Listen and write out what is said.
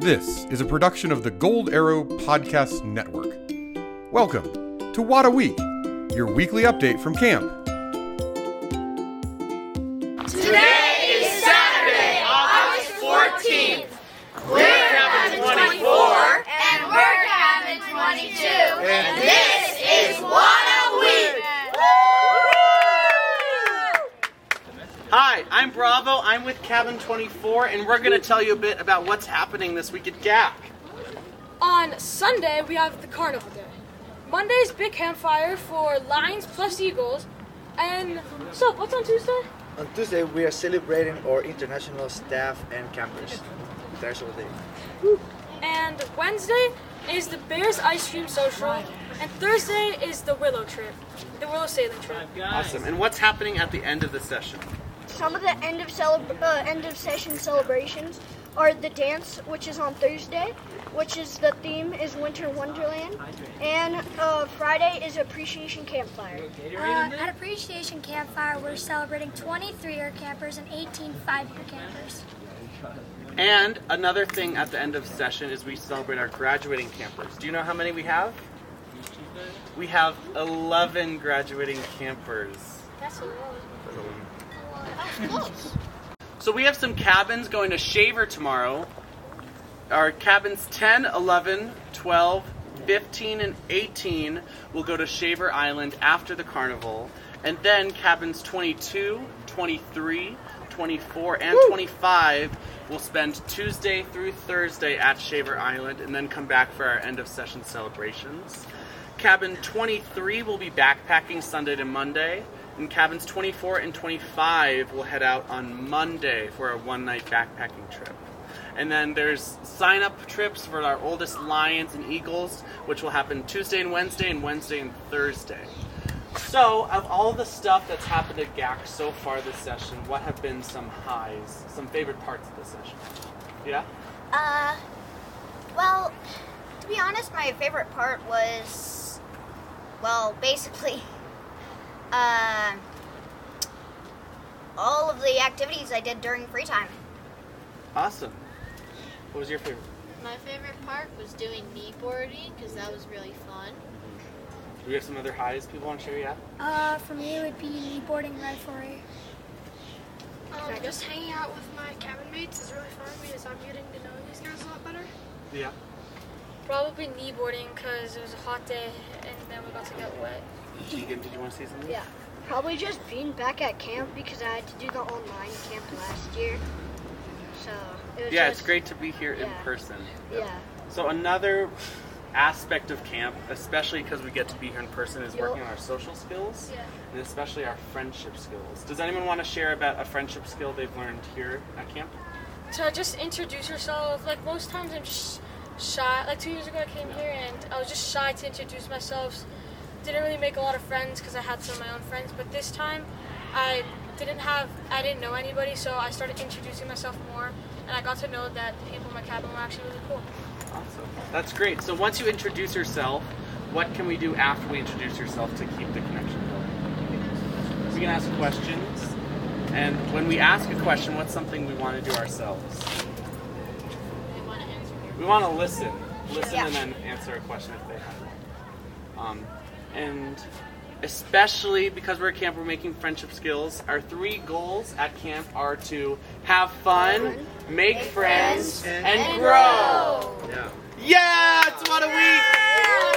This is a production of the Gold Arrow Podcast Network. Welcome to What a Week, your weekly update from camp. I'm Bravo. I'm with Cabin 24, and we're going to tell you a bit about what's happening this week at GAC. On Sunday, we have the Carnival Day. Monday's big campfire for Lions plus Eagles. And so, what's on Tuesday? On Tuesday, we are celebrating our international staff and campers. International Day. And Wednesday is the Bears Ice Cream Social. And Thursday is the Willow Trip, the Willow Sailing Trip. Awesome. And what's happening at the end of the session? Some of the end of celeb- uh, end of session celebrations are the dance, which is on Thursday, which is the theme is Winter Wonderland, and uh, Friday is Appreciation Campfire. Uh, at Appreciation Campfire, we're celebrating 23 year campers and 18 five year campers. And another thing at the end of session is we celebrate our graduating campers. Do you know how many we have? We have 11 graduating campers. That's a lot. So we have some cabins going to Shaver tomorrow. Our cabins 10, 11, 12, 15, and 18 will go to Shaver Island after the carnival. And then cabins 22, 23, 24, and 25 will spend Tuesday through Thursday at Shaver Island and then come back for our end of session celebrations. Cabin 23 will be backpacking Sunday to Monday, and cabins 24 and 25 will head out on Monday for a one night backpacking trip. And then there's sign up trips for our oldest Lions and Eagles, which will happen Tuesday and Wednesday, and Wednesday and Thursday. So, of all the stuff that's happened at GAC so far this session, what have been some highs, some favorite parts of the session? Yeah? Uh, well, to be honest, my favorite part was, well, basically, uh, all of the activities I did during free time. Awesome. What was your favorite? My favorite part was doing kneeboarding because that was really fun. Do we have some other highs people want to share? Yeah? Uh, for me, it would be knee boarding riflery. Um, just hanging out with my cabin mates is really fun because I'm getting to know these guys a lot better. Yeah. Probably kneeboarding because it was a hot day and then we got to get wet. Keegan, did you want to say something? Yeah. Probably just being back at camp because I had to do the online camp last year. So it was Yeah, just, it's great to be here in person. Yeah. So another aspect of camp, especially because we get to be here in person, is Yep. working on our social skills Yeah. and especially our friendship skills. Does anyone want to share about a friendship skill they've learned here at camp? To just introduce yourself. Like most times I'm just shy. Like two years ago I came here and I was just shy to introduce myself. Didn't really make a lot of friends because I had some of my own friends. But this time I didn't have, I didn't know anybody, so I started introducing myself more. And I got to know that the people in my cabin were actually really cool. Awesome. That's great. So once you introduce yourself, what can we do after we introduce yourself to keep the connection going? We can ask questions. And when we ask a question, what's something we want to do ourselves? We want to answer We want to listen. Listen Yeah. and then answer a question if they have one. Um, and especially because we're at camp, we're making friendship skills. Our three goals at camp are to have fun, make friends, and, grow. Yeah. Yeah, it's what a week!